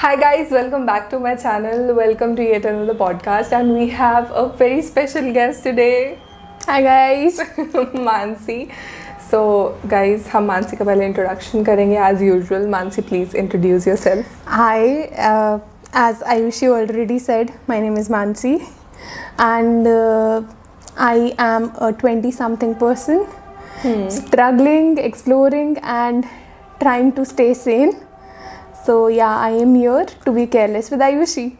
Hi guys, welcome back to my channel. Welcome to yet another podcast, and we have a very special guest today. Hi guys. Mansi so guys हम मानसी का पहले introduction करेंगे as usual Mansi please introduce yourself Hi. Uh, as Ayushi already said, my name is Mansi, and uh, I am a 20-something person, struggling, exploring, and trying to stay sane. So yeah, I am here to be careless with Ayushi.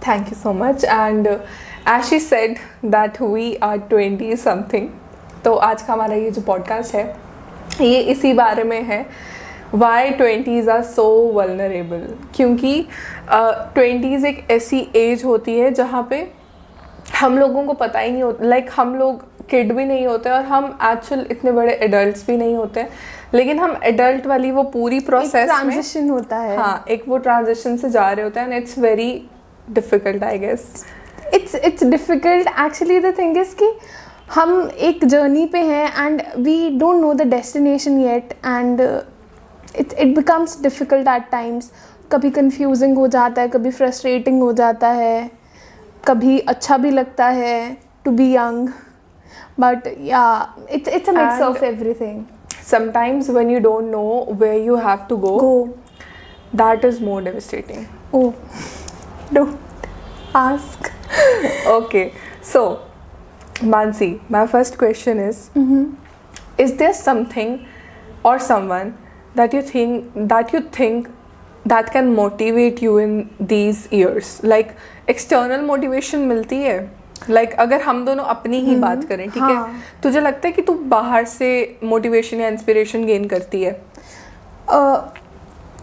Thank thank you so much and as she said that we are twenty something तो आज का हमारा ये जो podcast है ये इसी बारे में है why twenties are so vulnerable क्योंकि ट्वेंटीज़ एक ऐसी एज होती है जहाँ पे हम लोगों को पता ही नहीं होता लाइक हम लोग किड भी नहीं होते और हम एक्चुअल इतने बड़े एडल्ट भी नहीं होते। लेकिन हम एडल्ट वाली वो पूरी प्रोसेस में ट्रांजिशन होता है। हाँ एक वो ट्रांजिशन से जा रहे होते हैं and it's very difficult I guess it's it's difficult actually the thing is कि हम एक जर्नी पे हैं and we don't know the destination yet and it it becomes difficult at times कभी कंफ्यूजिंग हो जाता है कभी फ्रस्ट्रेटिंग हो जाता है कभी अच्छा भी लगता है to be young but yeah it's it's a mix of everything sometimes when you don't know where you have to go, go. that is more devastating. Oh, don't ask. okay, so Mansi, my first question is mm-hmm. Is there something or someone that you think that you think that can motivate you in these years? Like external motivation milti hai. Like like, अगर हम दोनों अपनी ही बात करें ठीक है? हाँ। तुझे लगता है कि तू बाहर से मोटिवेशन या इंस्पिरेशन गेन करती है? अ,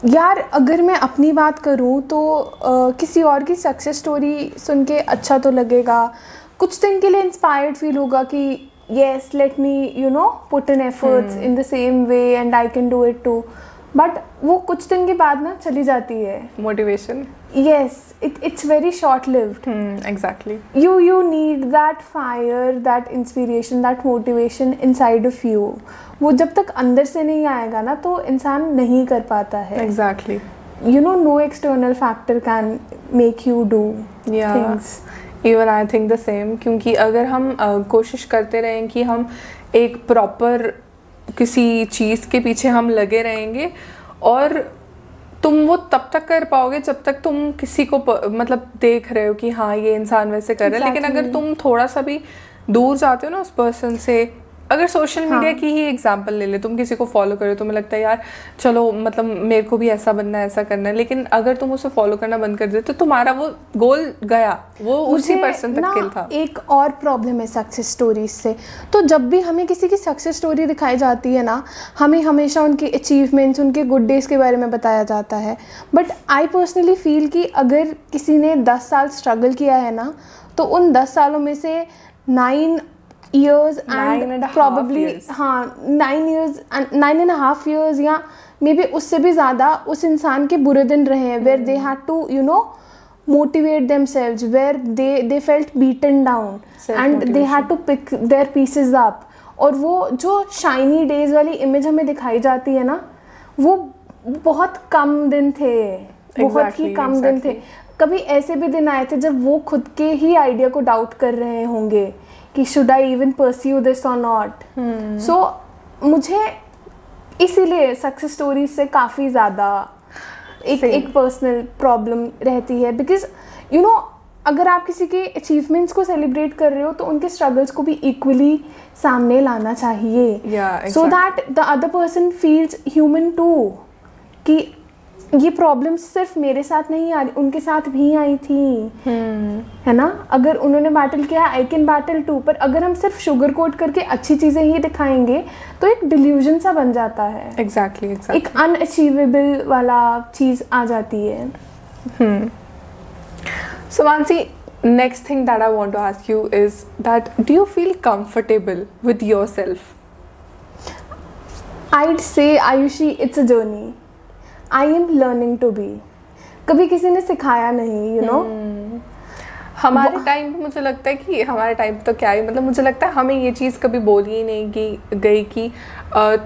यार अगर मैं अपनी बात करूँ तो अ, किसी और की सक्सेस स्टोरी सुन के अच्छा तो लगेगा। कुछ दिन के लिए इंस्पायर्ड फील होगा कि yes let me you know put in efforts in the same way and I can do it too but वो कुछ दिन के बाद ना चली जाती है। Motivation yes it it's very short lived exactly you you need that fire that inspiration that motivation inside of you. वो जब तक अंदर से नहीं आएगा ना तो इंसान नहीं कर पाता है। Exactly you know no external factor can make you do Yeah. things. Even I think the same क्योंकि अगर हम अ, कोशिश करते रहें कि हम एक प्रॉपर किसी चीज़ के पीछे हम लगे रहेंगे और तुम वो तब तक कर पाओगे जब तक तुम किसी को मतलब देख रहे हो कि हाँ ये इंसान वैसे कर रहा है। लेकिन अगर तुम थोड़ा सा भी दूर जाते हो ना उस पर्सन से अगर सोशल मीडिया की ही एग्जांपल ले ले तुम किसी को फॉलो करो तुम्हें लगता है यार चलो मतलब मेरे को भी ऐसा बनना है ऐसा करना है। लेकिन अगर तुम उसे फॉलो करना बंद कर देते तो तुम्हारा वो गोल गया। वो उसी पर्सन तक किल था। एक और प्रॉब्लम है सक्सेस स्टोरीज से। तो जब भी हमें किसी की सक्सेस स्टोरी दिखाई जाती है ना हमें हमेशा उनके अचीवमेंट्स उनके गुड डेज़ के बारे में बताया जाता है। बट आई पर्सनली फील कि अगर किसी ने दस साल स्ट्रगल किया है ना तो उन दस सालों में से nine Nine and and a half probably years. हाँ nine years nine and half years या मे बी उससे भी ज़्यादा उस इंसान के बुरे दिन रहे हैं where they had to you know motivate themselves where they they felt beaten down and they had to pick their pieces up. और वो जो शाइनी डेज़ वाली इमेज हमें दिखाई जाती है ना वो बहुत कम दिन थे बहुत ही कम Exactly, दिन थे। कभी ऐसे भी दिन आए थे जब वो खुद के ही आइडिया को डाउट कर रहे होंगे। कि should I even pursue this और नॉट सो मुझे इसीलिए सक्सेस स्टोरीज से काफ़ी ज़्यादा एक Same. एक पर्सनल प्रॉब्लम रहती है। बिकॉज़ यू नो अगर आप किसी के अचीवमेंट्स को सेलिब्रेट कर रहे हो तो उनके स्ट्रगल्स को भी इक्वली सामने लाना चाहिए। So that the other person feels human too कि ये प्रॉब्लम्स सिर्फ़ मेरे साथ नहीं आ रही उनके साथ भी आई थी hmm. है ना अगर उन्होंने बैटल किया आई कैन बैटल टू पर अगर हम सिर्फ़ शुगर कोट करके अच्छी चीज़ें ही दिखाएँगे तो एक डिल्यूजन सा बन जाता है एग्जैक्टली एग्जैक्टली एक अनअचीवेबल वाला चीज़ आ जाती है So Mansi, next thing that I want to ask you is that do you feel comfortable with yourself? I'd say Ayushi, it's a journey. I am learning to be कभी किसी ने सिखाया नहीं यू you नो know? हमारे time पे मुझे लगता है कि हमारे टाइम तो क्या ही मतलब मुझे लगता है हमें ये चीज़ कभी बोली ही नहीं कि गई कि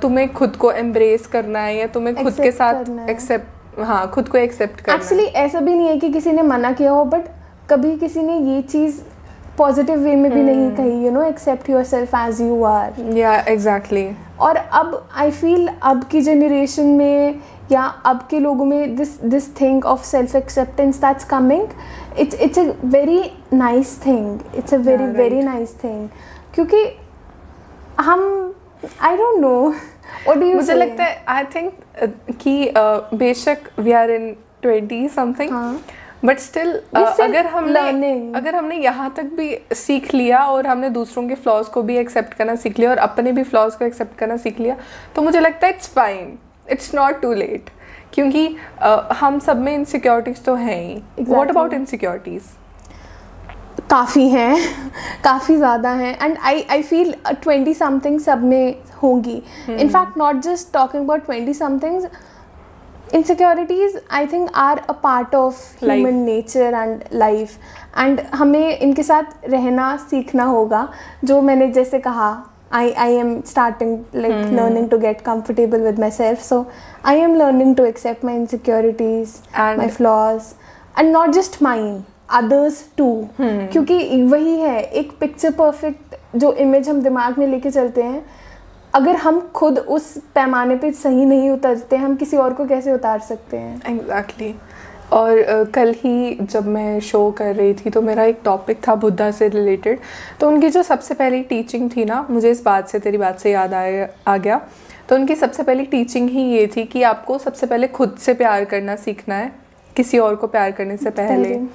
तुम्हें खुद को एम्ब्रेस करना है या तुम्हें खुद के साथ एक्सेप्ट हाँ। खुद को एक्सेप्ट करना एक्चुअली ऐसा भी नहीं है कि किसी ने मना किया हो बट कभी किसी ने ये चीज़ पॉजिटिव वे में भी नहीं हम्म। कही you know accept yourself as you are yeah exactly और अब आई फील अब की जनरेशन में या अब के लोगों में this this thing of self acceptance that's coming it's it's a very nice thing it's a very very nice thing क्योंकि हम I don't know what do मुझे लगता है आई थिंक कि uh, बेशक we are in twenty something. But still अगर हमने learning. अगर हमने यहाँ तक भी सीख लिया और हमने दूसरों के फ्लॉज को भी एक्सेप्ट करना सीख लिया और अपने भी फ्लॉज को एक्सेप्ट करना सीख लिया तो मुझे लगता है it's fine it's not too late क्योंकि uh, हम सब में इनसिक्योरिटीज तो हैं ही. वॉट. अबाउट इनसिक्योरिटीज काफ़ी हैं काफ़ी ज़्यादा हैं. And I I feel twenty something सब में होंगी. In fact not just talking about twenty somethings insecurities I think are a part of human nature and life and हमें इनके साथ रहना सीखना होगा जो मैंने जैसे कहा I I am starting like learning to get comfortable with myself. So i am learning to accept my insecurities And- my flaws and not just mine others too. क्योंकि वही है एक पिक्चर परफेक्ट जो इमेज हम दिमाग में लेके चलते हैं अगर हम खुद उस पैमाने पे सही नहीं उतरते हम किसी और को कैसे उतार सकते हैं? Exactly exactly. और कल ही जब मैं शो कर रही थी तो मेरा एक टॉपिक था बुद्धा से रिलेटेड तो उनकी जो सबसे पहली टीचिंग थी ना मुझे इस बात से तेरी बात से याद आया आ गया। तो उनकी सबसे पहली टीचिंग ही ये थी कि आपको सबसे पहले खुद से प्यार करना सीखना है किसी और को प्यार करने से पहले पहले।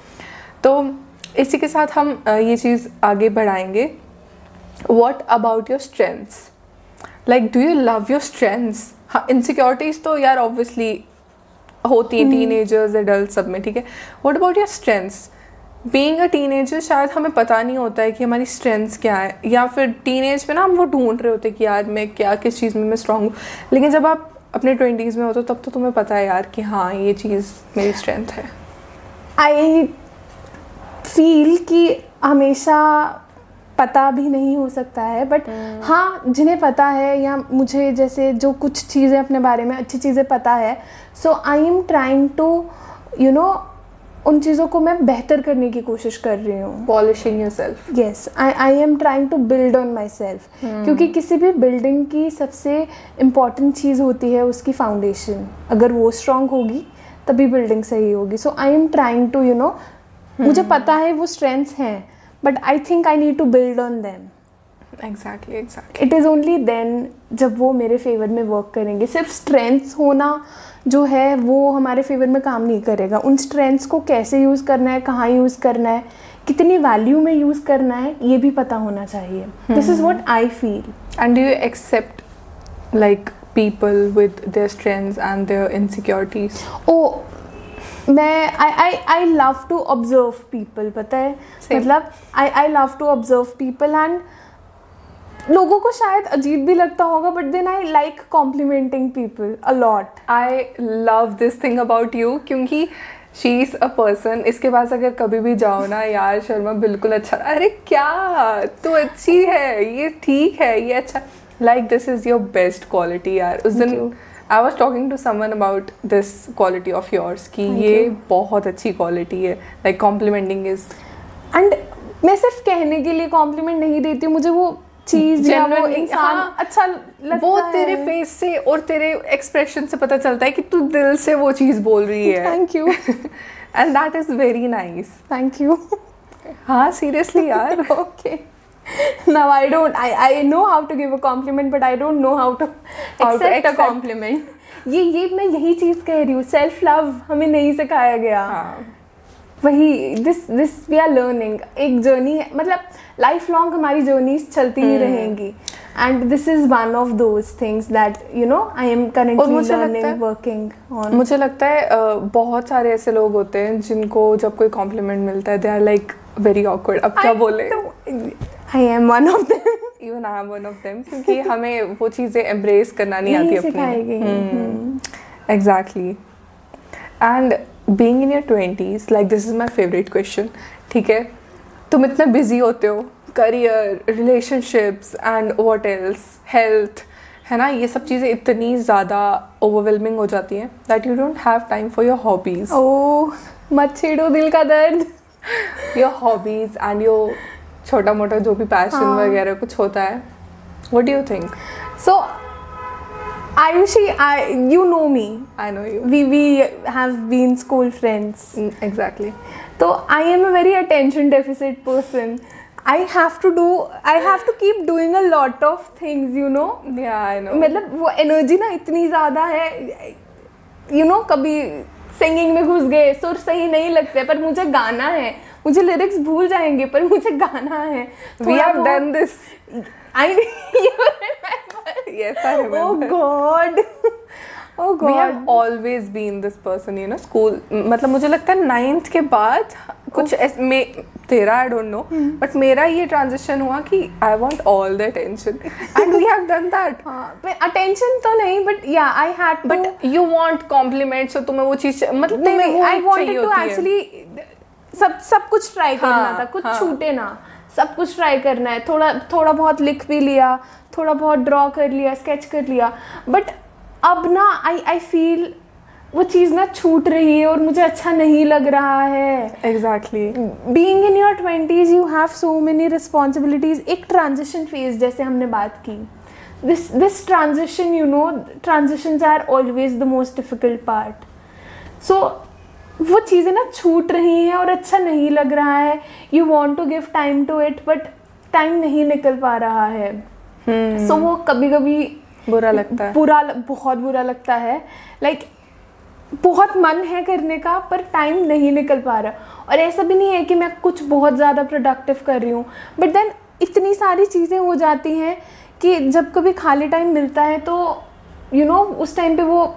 तो इसी के साथ हम ये चीज़ आगे बढ़ाएँगे। What about your strengths like do you love your strengths हाँ इनसिक्योरिटीज तो यार ऑब्वियसली होती हैं टीन एजर्स एडल्ट सब में ठीक है? What about your strengths being a teenager शायद हमें पता नहीं होता है कि हमारी स्ट्रेंथ्स क्या है या फिर टीन एज में ना हम वो ढूंढ रहे होते हैं कि यार मैं क्या किस चीज़ में मैं स्ट्रांग हूँ। लेकिन जब आप अपने ट्वेंटीज़ में होते हो तब तो तुम्हें पता है यार कि हाँ ये चीज़ मेरी स्ट्रेंथ है। आई फील कि हमेशा पता भी नहीं हो सकता है बट हाँ जिन्हें पता है या मुझे जैसे जो कुछ चीज़ें अपने बारे में अच्छी चीज़ें पता है so I am trying to you know उन चीज़ों को मैं बेहतर करने की कोशिश कर रही हूँ। Polishing yourself yes I I am trying to build on myself क्योंकि किसी भी बिल्डिंग की सबसे इंपॉर्टेंट चीज़ होती है उसकी फाउंडेशन अगर वो स्ट्रांग होगी तभी बिल्डिंग सही होगी। So I am trying to you know मुझे पता है वो स्ट्रेंथ्स हैं but I think I need to build on them exactly exactly it is only then जब वो मेरे फेवर में वर्क करेंगे। सिर्फ़ स्ट्रेंथ्स होना जो है वो हमारे फेवर में काम नहीं करेगा। उन स्ट्रेंथ्स को कैसे यूज़ करना है कहाँ यूज़ करना है कितनी वैल्यू में यूज़ करना है ये भी पता होना चाहिए। This is what I feel and do you accept like people with their strengths and their insecurities? ओ मैं I I I love to observe people पता है. मतलब I I love to observe people and लोगों को शायद अजीब भी लगता होगा but then I like complimenting people a lot I love this thing about you क्योंकि शी इज़ अ पर्सन इसके पास अगर कभी भी जाओ ना यार शर्मा बिल्कुल अच्छा अरे क्या? तू अच्छी है ये ठीक है ये अच्छा। Like this is your best quality यार। उस दिन. I was talking to someone about this quality of yours कि ये बहुत अच्छी क्वालिटी है. लाइक कॉम्प्लीमेंटिंग इज़ एंड मैं सिर्फ़ कहने के लिए कॉम्प्लीमेंट नहीं देती मुझे वो चीज़ या वो इंसान हाँ, अच्छा लगता वो तेरे फेस से और तेरे एक्सप्रेशन से पता चलता है कि तू दिल से वो चीज़ बोल रही है। Thank you and that is very nice thank you हाँ सीरियसली यार। Okay okay. now i don't i i know how to give a compliment but i don't know how to How accept, to accept a compliment. ये ये मैं यही चीज़ कह रही हूँ सेल्फ लव हमें नहीं सिखाया गया। हाँ। वही this this we are learning एक जर्नी है मतलब लाइफ लॉन्ग हमारी जर्नीज चलती ही रहेंगी। And this is one of those things that you know I am currently learning working on मुझे लगता है बहुत सारे ऐसे लोग होते हैं जिनको जब कोई कॉम्प्लीमेंट मिलता है they are like very awkward अब क्या बोले? I am one of them even I am one of them क्योंकि हमें वो चीज़ें एम्ब्रेस करना नहीं नहीं आती अपनी exactly and being in your twenties like this is my favourite question ठीक है? तुम इतने बिज़ी होते हो career relationships and what else health है ना? ये सब चीज़ें इतनी ज़्यादा ओवरवेलमिंग हो जाती हैं that you don't have time for your hobbies ओ मत छेड़ो दिल का दर्द। योर हॉबीज एंड योर छोटा मोटा जो भी पैशन हाँ। वगैरह कुछ होता है what do you think so Ayushi I you know me I know you we we have been school friends exactly तो I am a very attention deficit person I have to do I have to keep doing a lot of things you know I know मतलब वो energy ना इतनी ज़्यादा है you you know know, कभी singing में घुस गए सुर सही नहीं लगते पर मुझे गाना है। मुझे लिरिक्स भूल जाएँगे पर मुझे गाना है। We have done this I yes i oh god oh we have always been this person you know school मतलब मुझे लगता है नाइन्थ के बाद कुछ तेरा आई डोंट नो बट मेरा ये ट्रांजिशन हुआ कि I want all the attention and we have done that attention तो नहीं but yeah I had but you want compliments तो तुम्हें वो चीज़ मतलब तुम्हें आई वांटेड टू एक्चुअली सब सब कुछ ट्राई हाँ, करना था कुछ हाँ। छूटे ना। सब कुछ ट्राई करना है। थोड़ा थोड़ा बहुत लिख भी लिया थोड़ा बहुत ड्रॉ कर लिया स्केच कर लिया। बट अब ना आई आई फील वो चीज़ ना छूट रही है और मुझे अच्छा नहीं लग रहा है। Exactly being in your twenties you have so many responsibilities एक ट्रांजिशन फ़ेज़ जैसे हमने बात की। This this transition you know transitions are always the most difficult part so वो चीज़ें ना छूट रही हैं और अच्छा नहीं लग रहा है। You want to give time to it but time नहीं निकल पा रहा है। सो hmm. so, वो कभी कभी बुरा लगता है। बुरा बहुत बुरा लगता है। लाइक like, बहुत मन है करने का पर टाइम नहीं निकल पा रहा। और ऐसा भी नहीं है कि मैं कुछ बहुत ज़्यादा प्रोडक्टिव कर रही हूँ। बट देन इतनी सारी चीज़ें हो जाती हैं कि जब कभी खाली टाइम मिलता है तो यू you नो know, उस टाइम पे वो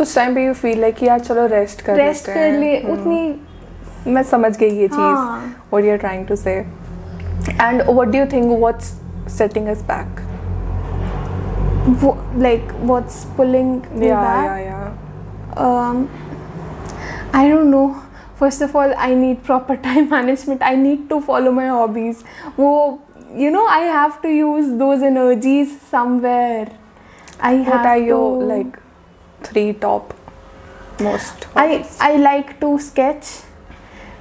उस टाइम पे यू फील लाइक यार चलो रेस्ट कर रेस्ट कर ले उतनी मैं समझ गई ये चीज़ और you are trying to say and what do you think what's setting us back like what's pulling me back yeah yeah I don't know first of all I need proper time management I need to follow my hobbies वो you know I have to use those energies somewhere I have to like three top most I hobbies? I like to sketch.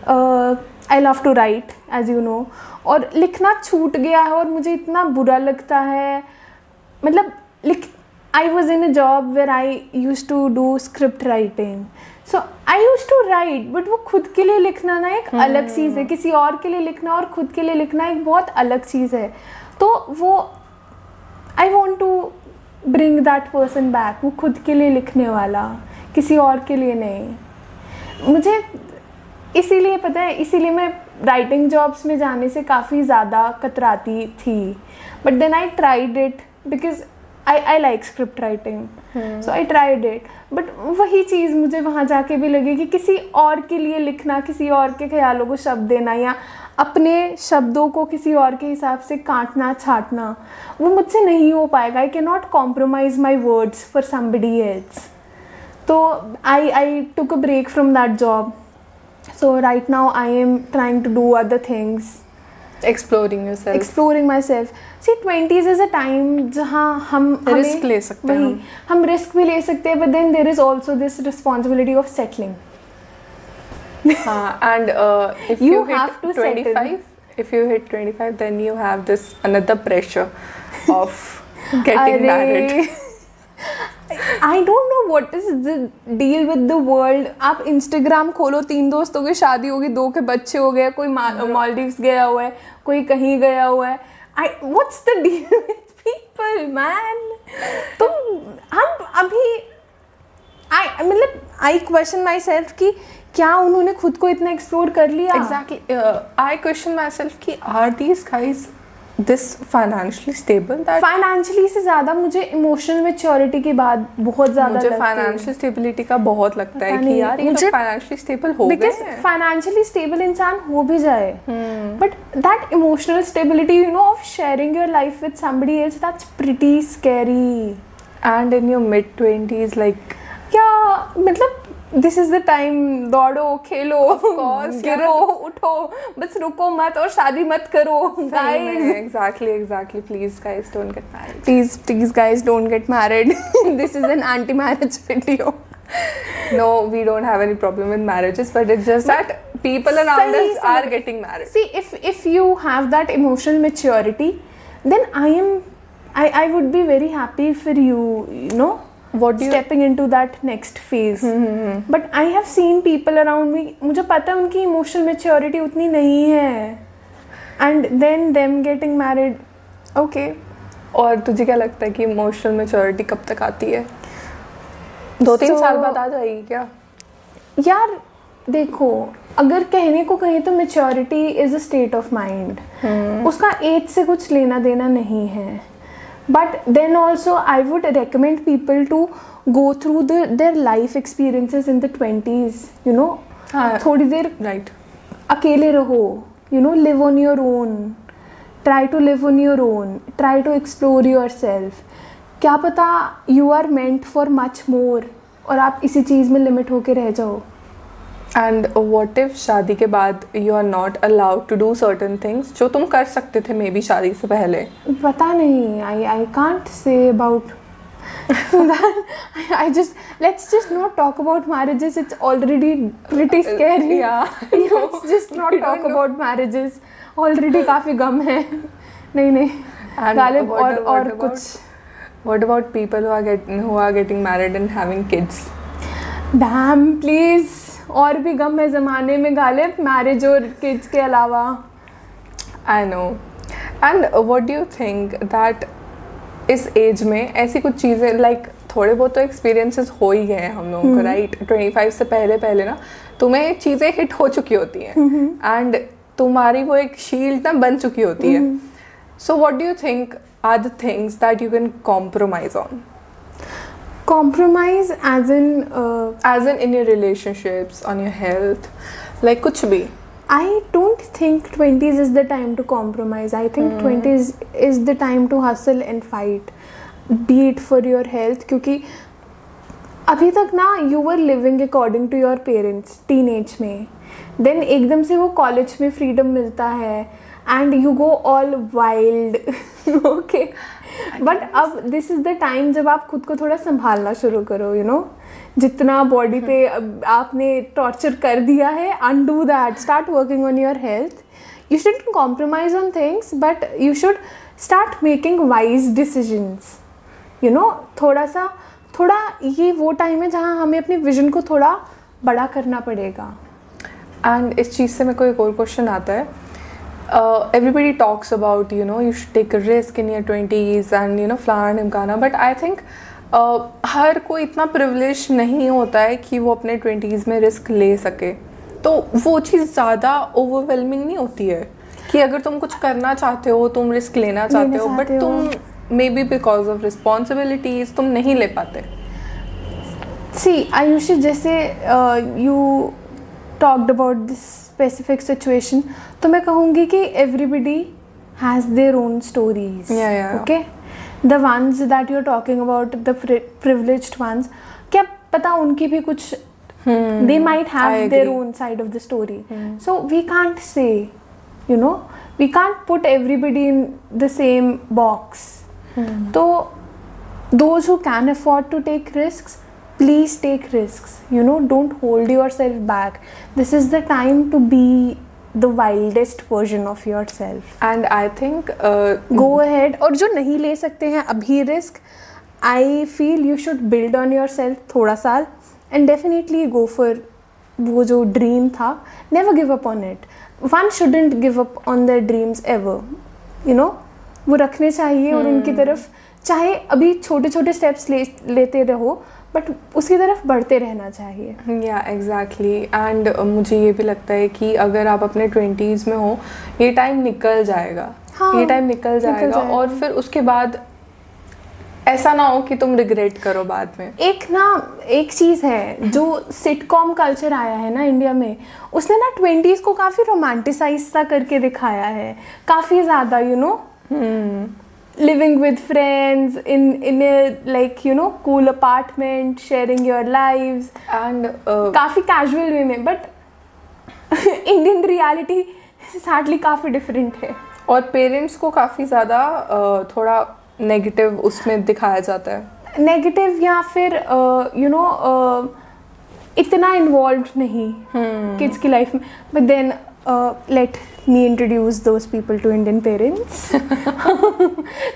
Uh, I love to write, as you know. और लिखना छूट गया है और मुझे इतना बुरा लगता है मतलब लिख I was in a job where I use to do script writing so I use to write but वो खुद के लिए लिखना ना एक अलग चीज़ है किसी और के लिए लिखना और खुद के लिए लिखना एक बहुत अलग चीज़ है तो वो I want to bring that person back वो खुद के लिए लिखने वाला, किसी और के लिए नहीं। मुझे इसीलिए पता है, इसीलिए मैं राइटिंग जॉब्स में जाने से काफ़ी ज़्यादा कतराती थी। But then I tried it because I I like script writing so I tried it but वही चीज़ मुझे वहाँ जाके भी लगी कि किसी और के लिए लिखना किसी और के ख्यालों को शब्द देना या अपने शब्दों को किसी और के हिसाब से काटना छाटना वो मुझसे नहीं हो पाएगा। I can not compromise my words for somebody else तो I I took a break from that job so right now i am trying to do other things. Exploring yourself. Exploring myself. See twenties is a time जहाँ हम risk ले सकते हैं हम. हम risk भी ले सकते हैं but then there is also this responsibility of settling and you have to twenty if you hit twenty five then you have this another pressure of getting married I don't know what is the deal with the आप Instagram खोलो तीन दोस्तों की शादी होगी दो के बच्चे हो गए कोई मालदीव्स गया हुआ है कोई कहीं गया हुआ है। I what's the deal with people man तुम हम अभी आई मतलब आई क्वेश्चन माई सेल्फ कि क्या उन्होंने खुद को इतना एक्सप्लोर कर लिया? Exactly uh, i question myself कि are these guys this financially stable that financially से ज़्यादा मुझे इमोशनल मेच्योरिटी के बाद बहुत ज़्यादा मुझे फाइनेंशियल स्टेबिलिटी का बहुत लगता है कि यार मुझे- फाइनेंशियली स्टेबल हो बिकॉज़ फाइनेंशियली स्टेबल इंसान हो भी जाए। But that emotional stability you know of sharing your life with somebody else that's pretty scary and in your mid 20s like क्या मतलब दिस इज़ द टाइम दौड़ो खेलो गिरो उठो बस रुको मत और शादी मत करो guys exactly exactly please guys don't get married please please guys don't get married this is an anti marriage video no we don't have any problem with marriages but it's just that people around us are getting married see if if you have that emotional maturity then I am I I would be very happy for you you know what stepping into that next phase but I have seen people around me मुझे पता है उनकी emotional maturity उतनी नहीं है. And then them getting married okay और तुझे क्या लगता है कि इमोशनल मेच्योरिटी कब तक आती है? दो तीन so, साल बाद आ जाएगी क्या? यार देखो अगर कहने को कहें तो maturity is a state of mind उसका एज से कुछ लेना देना नहीं है. But then also I would recommend people to go through their life experiences in the twenties you know हाँ। थोड़ी देर राइट अकेले रहो you know live on your own try to live on your own try to explore yourself क्या पता you are meant for much more और आप इसी चीज़ में लिमिट होके रह जाओ। एंड वॉट इफ़ शादी के बाद you are not allowed to do certain things जो तुम कर सकते थे मे बी शादी से पहले पता नहीं I I can't say about I just let's just not talk about marriages. It's already pretty scary. yeah, let's just not talk about marriages. Already काफ़ी गम है. नहीं नहीं. गालिब और और कुछ. what about people who are get who are getting married and having kids Damn please. और भी गम है जमाने में गालिब मैरिज और किड्स के अलावा. I know. And what do you think that इस एज में ऐसी कुछ चीज़ें लाइक like, थोड़े बहुत तो एक्सपीरियंसेस हो ही गए हैं हम लोगों को राइट ट्वेंटी फाइव से पहले पहले ना तुम्हें चीज़ें हिट हो चुकी होती हैं एंड mm-hmm. तुम्हारी वो एक शील्ड ना बन चुकी होती mm-hmm. है so what do you think are the things that you can compromise on Compromise as in uh, as an in your relationships on your health like कुछ भी I don't think 20s is the time to compromise. I think 20s is the time to hustle and fight. Be it for your health क्योंकि अभी तक ना you were living according to your parents teenage में then एकदम से वो college में freedom मिलता है and you go all wild okay but अब दिस इज़ द टाइम जब आप खुद को थोड़ा संभालना शुरू करो यू you नो know? जितना बॉडी पे आपने टॉर्चर कर दिया है undo that start working on your health you shouldn't compromise on things but you should start making wise decisions. You know थोड़ा सा थोड़ा ये वो टाइम है जहाँ हमें अपने विजन को थोड़ा बड़ा करना पड़ेगा। एंड इस चीज़ से मेरे को एक और क्वेश्चन आता है। Everybody talks about you know you should take risk in your twenties and you know फ्लान इमकाना बट आई थिंक हर कोई इतना प्रिविलेज नहीं होता है कि वो अपने ट्वेंटीज़ में रिस्क ले सके। तो वो चीज़ ज़्यादा ओवरवेलमिंग नहीं होती है कि अगर तुम कुछ करना चाहते हो तुम रिस्क लेना चाहते हो बट तुम maybe because of responsibilities तुम नहीं ले पाते। सी आयुषी जैसे you talked about this specific situation तो मैं कहूँगी कि everybody has their own stories okay the ones that you are talking about the privilege ones क्या पता उनकी भी कुछ they might have their own side of the story so we can't say you know we can't put everybody in the same box तो those who can afford to take risk please take risks. You know don't hold yourself back. This is the time to be the wildest version of yourself. And I think go ahead. और जो नहीं ले सकते हैं अभी risk I feel you should build on yourself थोड़ा साल and definitely go for वो जो ड्रीम था never give up on it one shouldn't give up on their dreams ever you know वो रखने चाहिए और उनकी तरफ़ चाहे अभी छोटे छोटे स्टेप्स ले लेते रहो बट उसकी तरफ़ बढ़ते रहना चाहिए। या एग्जैक्टली एंड मुझे ये भी लगता है कि अगर आप अपने ट्वेंटीज़ में हो ये टाइम निकल जाएगा। हाँ, ये टाइम निकल निकल जाएगा जाएगा। और फिर उसके बाद ऐसा ना हो कि तुम रिग्रेट करो बाद में। एक ना एक चीज़ है जो सिटकॉम कल्चर आया है ना इंडिया में उसने ना ट्वेंटीज़ को काफ़ी रोमांटिसाइज सा करके दिखाया है। काफ़ी ज़्यादा you know living with friends in in a like you know cool apartment sharing your lives. And काफ़ी कैजुअल वे में बट इंडियन रियलिटी सैडली काफ़ी डिफरेंट है। और पेरेंट्स को काफ़ी ज़्यादा uh, थोड़ा नेगेटिव उसमें दिखाया जाता है। नेगेटिव या फिर यू नो इतना इन्वॉल्व नहीं किड्स की लाइफ में। But then let me introduce those people to Indian parents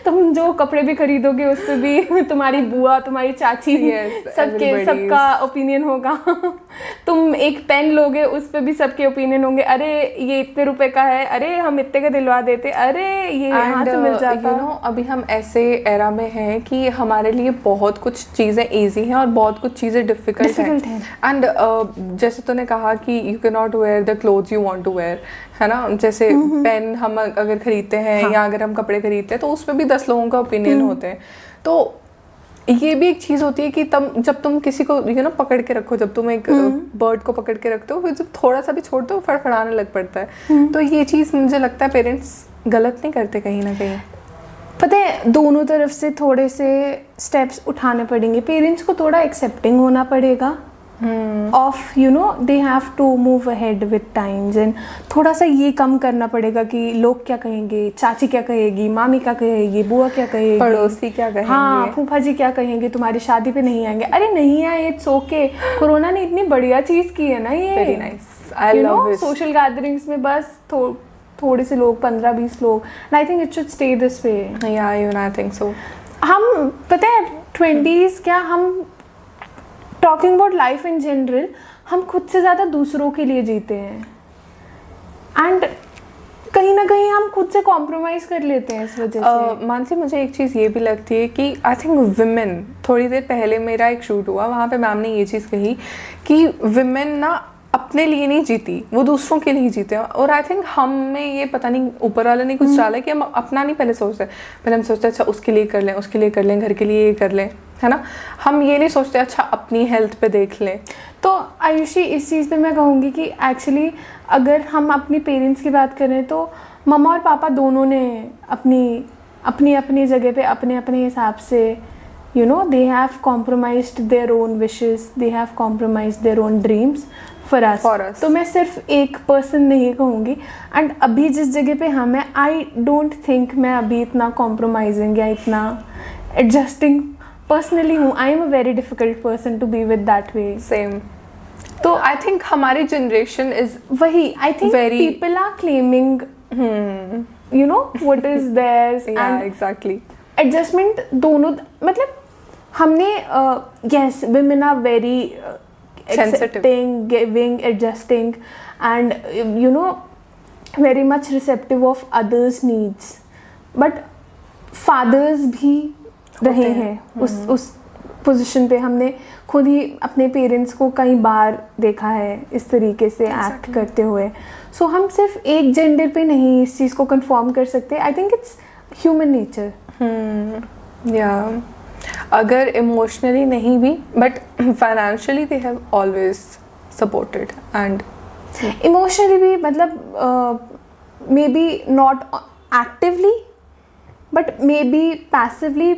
तुम जो कपड़े भी खरीदोगे उस पर भी तुम्हारी बुआ तुम्हारी चाची Yes, सबके सबका ओपिनियन होगा। तुम एक पेन लोगे उस पर भी सबके ओपिनियन होंगे। अरे ये इतने रुपए का है अरे हम इतने का दिलवा देते अरे ये यहाँ से मिल जाता। यू नो अभी हम ऐसे एरा में हैं कि हमारे लिए बहुत कुछ चीज़ें ईजी हैं और बहुत कुछ चीज़ें डिफ़िकल्ट हैं। एंड जैसे तूने कहा कि you can not wear the clothes you want to wear है ना जैसे पेन हम अगर खरीदते हैं हाँ। या अगर हम कपड़े खरीदते हैं तो उसमें भी दस लोगों का ओपिनियन हम्म। होते हैं तो ये भी एक चीज़ होती है कि तब जब तुम किसी को यू नो पकड़ के रखो जब तुम एक हम्म। बर्ड को पकड़ के रखते हो फिर जब थोड़ा सा भी छोड़ दो फड़फड़ाने लग पड़ता है हम्म। तो ये चीज़ मुझे लगता है पेरेंट्स गलत नहीं करते कहीं ना कहीं पता है दोनों तरफ़ से थोड़े से स्टेप्स उठाने पड़ेंगे पेरेंट्स को थोड़ा एक्सेप्टिंग होना पड़ेगा of you know they have to move ahead with times and थोड़ा सा ये कम करना पड़ेगा कि लोग क्या कहेंगे चाची क्या कहेगी मामी क्या कहेगी बुआ क्या कहेगी? पड़ोसी क्या कहेंगे? हाँ फूफा जी क्या कहेंगे तुम्हारी शादी पे नहीं आएँगे। अरे नहीं आए इट्स ओके कोरोना ने इतनी बढ़िया चीज़ की है ना ये। Very nice. I you love know it. Social gatherings में बस थो, थोड़े से लोग पंद्रह बीस लोग। I think it should stay this way I think so हम पता है ट्वेंटीज क्या हम talking about life in general हम खुद से ज़्यादा दूसरों के लिए जीते हैं। एंड कहीं ना कहीं हम खुद से कॉम्प्रोमाइज कर लेते हैं इस वजह से। मानसी मुझे एक चीज़ ये भी लगती है कि आई थिंक विमेन थोड़ी देर पहले मेरा एक शूट हुआ वहाँ पे मैम ने ये चीज़ कही कि विमेन ना अपने लिए नहीं जीती वो दूसरों के लिए जीते हैं। और आई थिंक हम में ये पता नहीं ऊपर वाले ने कुछ डाला कि हम अपना नहीं पहले सोचते पहले हम सोचते अच्छा उसके लिए कर लें उसके लिए कर लें घर के लिए ये कर लें। है ना? हम ये नहीं सोचते अच्छा अपनी हेल्थ पे देख लें। तो आयुषी, इस चीज़ पे मैं कहूँगी कि एक्चुअली अगर हम अपनी पेरेंट्स की बात करें तो मम्मा और पापा दोनों ने अपनी अपनी अपनी जगह पे, अपने अपने हिसाब से you know they have compromised their own wishes they have compromise their own dreams for us तो मैं सिर्फ़ एक पर्सन नहीं कहूँगी। एंड अभी जिस जगह पे हम हैं आई डोंट थिंक मैं अभी इतना कॉम्प्रोमाइजिंग या इतना एडजस्टिंग पर्सनली हूँ I am a very difficult person to be with that way same तो आई थिंक हमारी जनरेशन इज़ वही I think Very- people are claiming you know what is there या एंड एग्जैक्टली एडजस्टमेंट दोनों मतलब हमने yes women are very Sensitive. accepting giving adjusting and uh, you know very much receptive of others needs. But fathers भी रहे हैं। उस उस position पे हमने खुद ही अपने पेरेंट्स को कई बार देखा है इस तरीके से एक्ट exactly. करते हुए। सो so, हम सिर्फ़ एक जेंडर पे नहीं इस चीज़ को कंफर्म कर सकते। I think it's human nature या। अगर इमोशनली नहीं भी but financially they have always supported and emotionally भी मतलब maybe not actively but maybe passively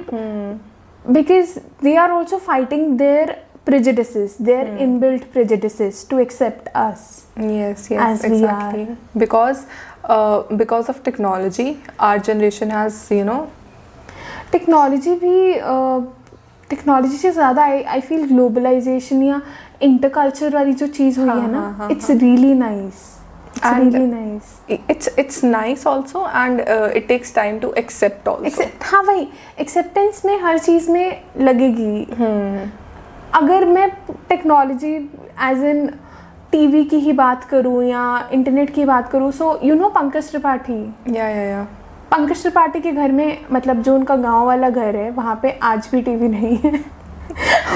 because they are also fighting their prejudices their inbuilt prejudices to accept us yes yes As we exactly because uh, because of technology our generation has you know technology भी technology से ज़्यादा आई I feel globalisation या interculture वाली जो चीज़ हुई हाँ, है ना हाँ, हाँ, it's really nice it's And- really nice it's it's nice also and uh, it takes time to accept also. Accept हाँ वही एक्सेप्टेंस में हर चीज़ में लगेगी। अगर मैं टेक्नोलॉजी एज इन टीवी की ही बात करूँ या इंटरनेट की बात करूँ so you know Pankaj Tripathi? Yeah yeah yeah. Pankaj Tripathi के घर में मतलब जो उनका गाँव वाला घर है वहाँ पे आज भी टीवी नहीं है।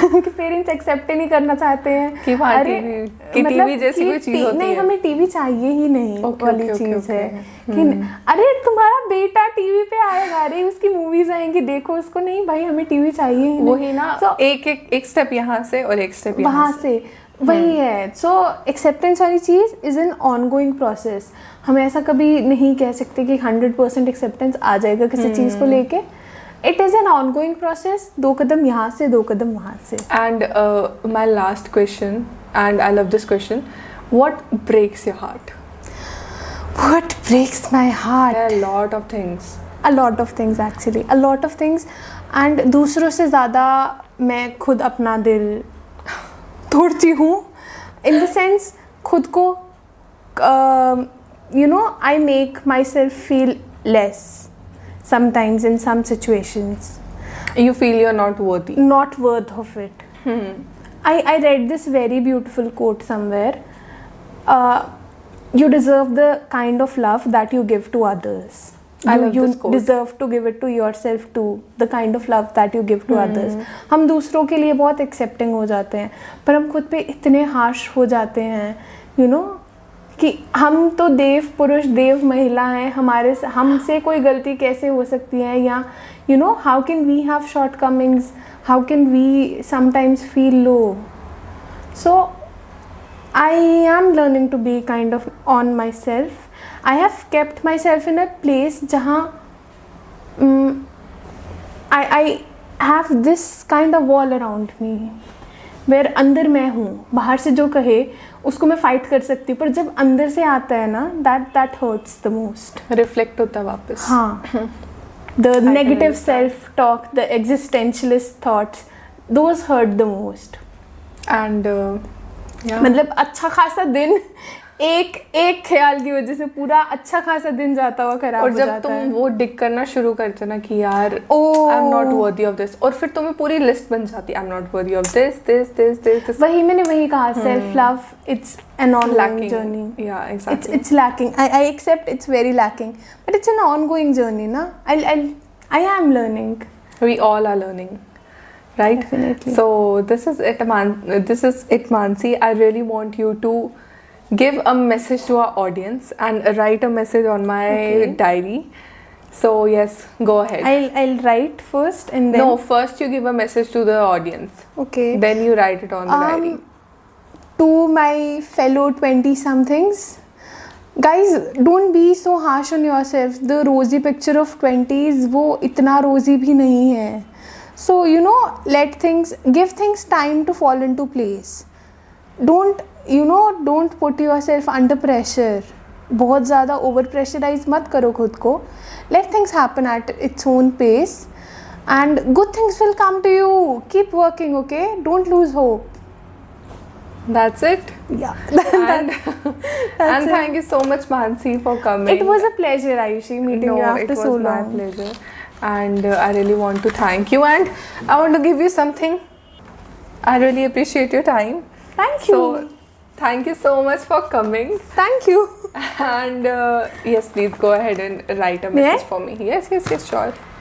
उनके पेरेंट्स एक्सेप्ट ही नहीं करना चाहते हैं। कि अरे, कि मतलब TV जैसी कोई चीज़ होती नहीं है। हमें टीवी चाहिए ही नहीं Okay, वाली okay, चीज़ okay. है। कि अरे तुम्हारा बेटा टीवी पे आएगा अरे उसकी मूवीज़ आएँगी देखो उसको नहीं भाई हमें टीवी चाहिए ही नहीं। वही ना So, एक एक एक स्टेप यहाँ से और एक स्टेप वहाँ से। से वही है। सो एक्सेप्टेंस वाली चीज़ is an ongoing process हम ऐसा कभी नहीं कह सकते कि हंड्रेड परसेंट एक्सेप्टेंस आ जाएगा किसी चीज़ को लेके। It is an ongoing process दो कदम यहाँ से दो कदम वहाँ से। And my last question and I love this question what breaks your heart what breaks my heart lot of things a lot of things actually a lot of things and दूसरों से ज़्यादा मैं खुद अपना दिल तोड़ती हूँ। इन द सेंस खुद को you know I make myself feel less sometimes in some situations You feel you're not worthy. not worth of it I, I read this very beautiful quote somewhere uh, you deserve the kind of love that you give to others I you, love you this quote. deserve to give it to yourself too the kind of love that you give to others हम दूसरों के लिए बहुत accepting हो जाते हैं पर हम खुद पे इतने harsh हो जाते हैं you know कि हम तो देव पुरुष देव महिला हैं हमारे हमसे कोई गलती कैसे हो सकती है या you know how can we have shortcomings how can we sometimes feel low so I am learning to be kind of on myself. I have kept myself in a place जहाँ mm, I, I have this kind of wall around me where अंदर मैं हूँ बाहर से जो कहे उसको मैं फाइट कर सकती हूँ पर जब अंदर से आता है ना that that hurts the most reflect होता है वापस. हाँ। The negative self talk the existentialist thoughts those hurt the most uh, मतलब अच्छा खासा दिन एक एक ख्याल की वजह से पूरा अच्छा खासा दिन जाता हुआ खराब और जब हो जाता तुम है। वो डिक करना शुरू करते हो ना कि यार I am not worthy of this और फिर तुम्हें पूरी लिस्ट बन जाती I am not worthy of this this this this वही मैंने वही कहा self love it's an on lacking journey या exactly it's lacking I I accept it's very lacking but it's an ongoing journey ना। I I am learning we all are learning right so this is it मान this is it Mansi I really want you to give a message to our audience and write a message on my Okay. diary so yes go ahead I'll I'll write first and then no first you give a message to the audience okay then you write it on the Um, diary to my fellow 20 somethings guys don't be so harsh on yourself the rosy picture of 20s वो इतना rosy भी नहीं है so you know let things give things time to fall into place don't you know don't put yourself under pressure बहुत ज़्यादा over pressurise मत करो खुद को let things happen at its own pace and good things will come to you keep working okay don't lose hope that's it yeah and, and thank you so much mansi for coming It was a pleasure, Ayushi, meeting no, you after it was so my long. pleasure and uh, i really want to thank you and i want to give you something i really appreciate your time Thank you. so thank you so much for coming. Thank you. and uh, yes please go ahead and write a message for me. Yes yes yes sure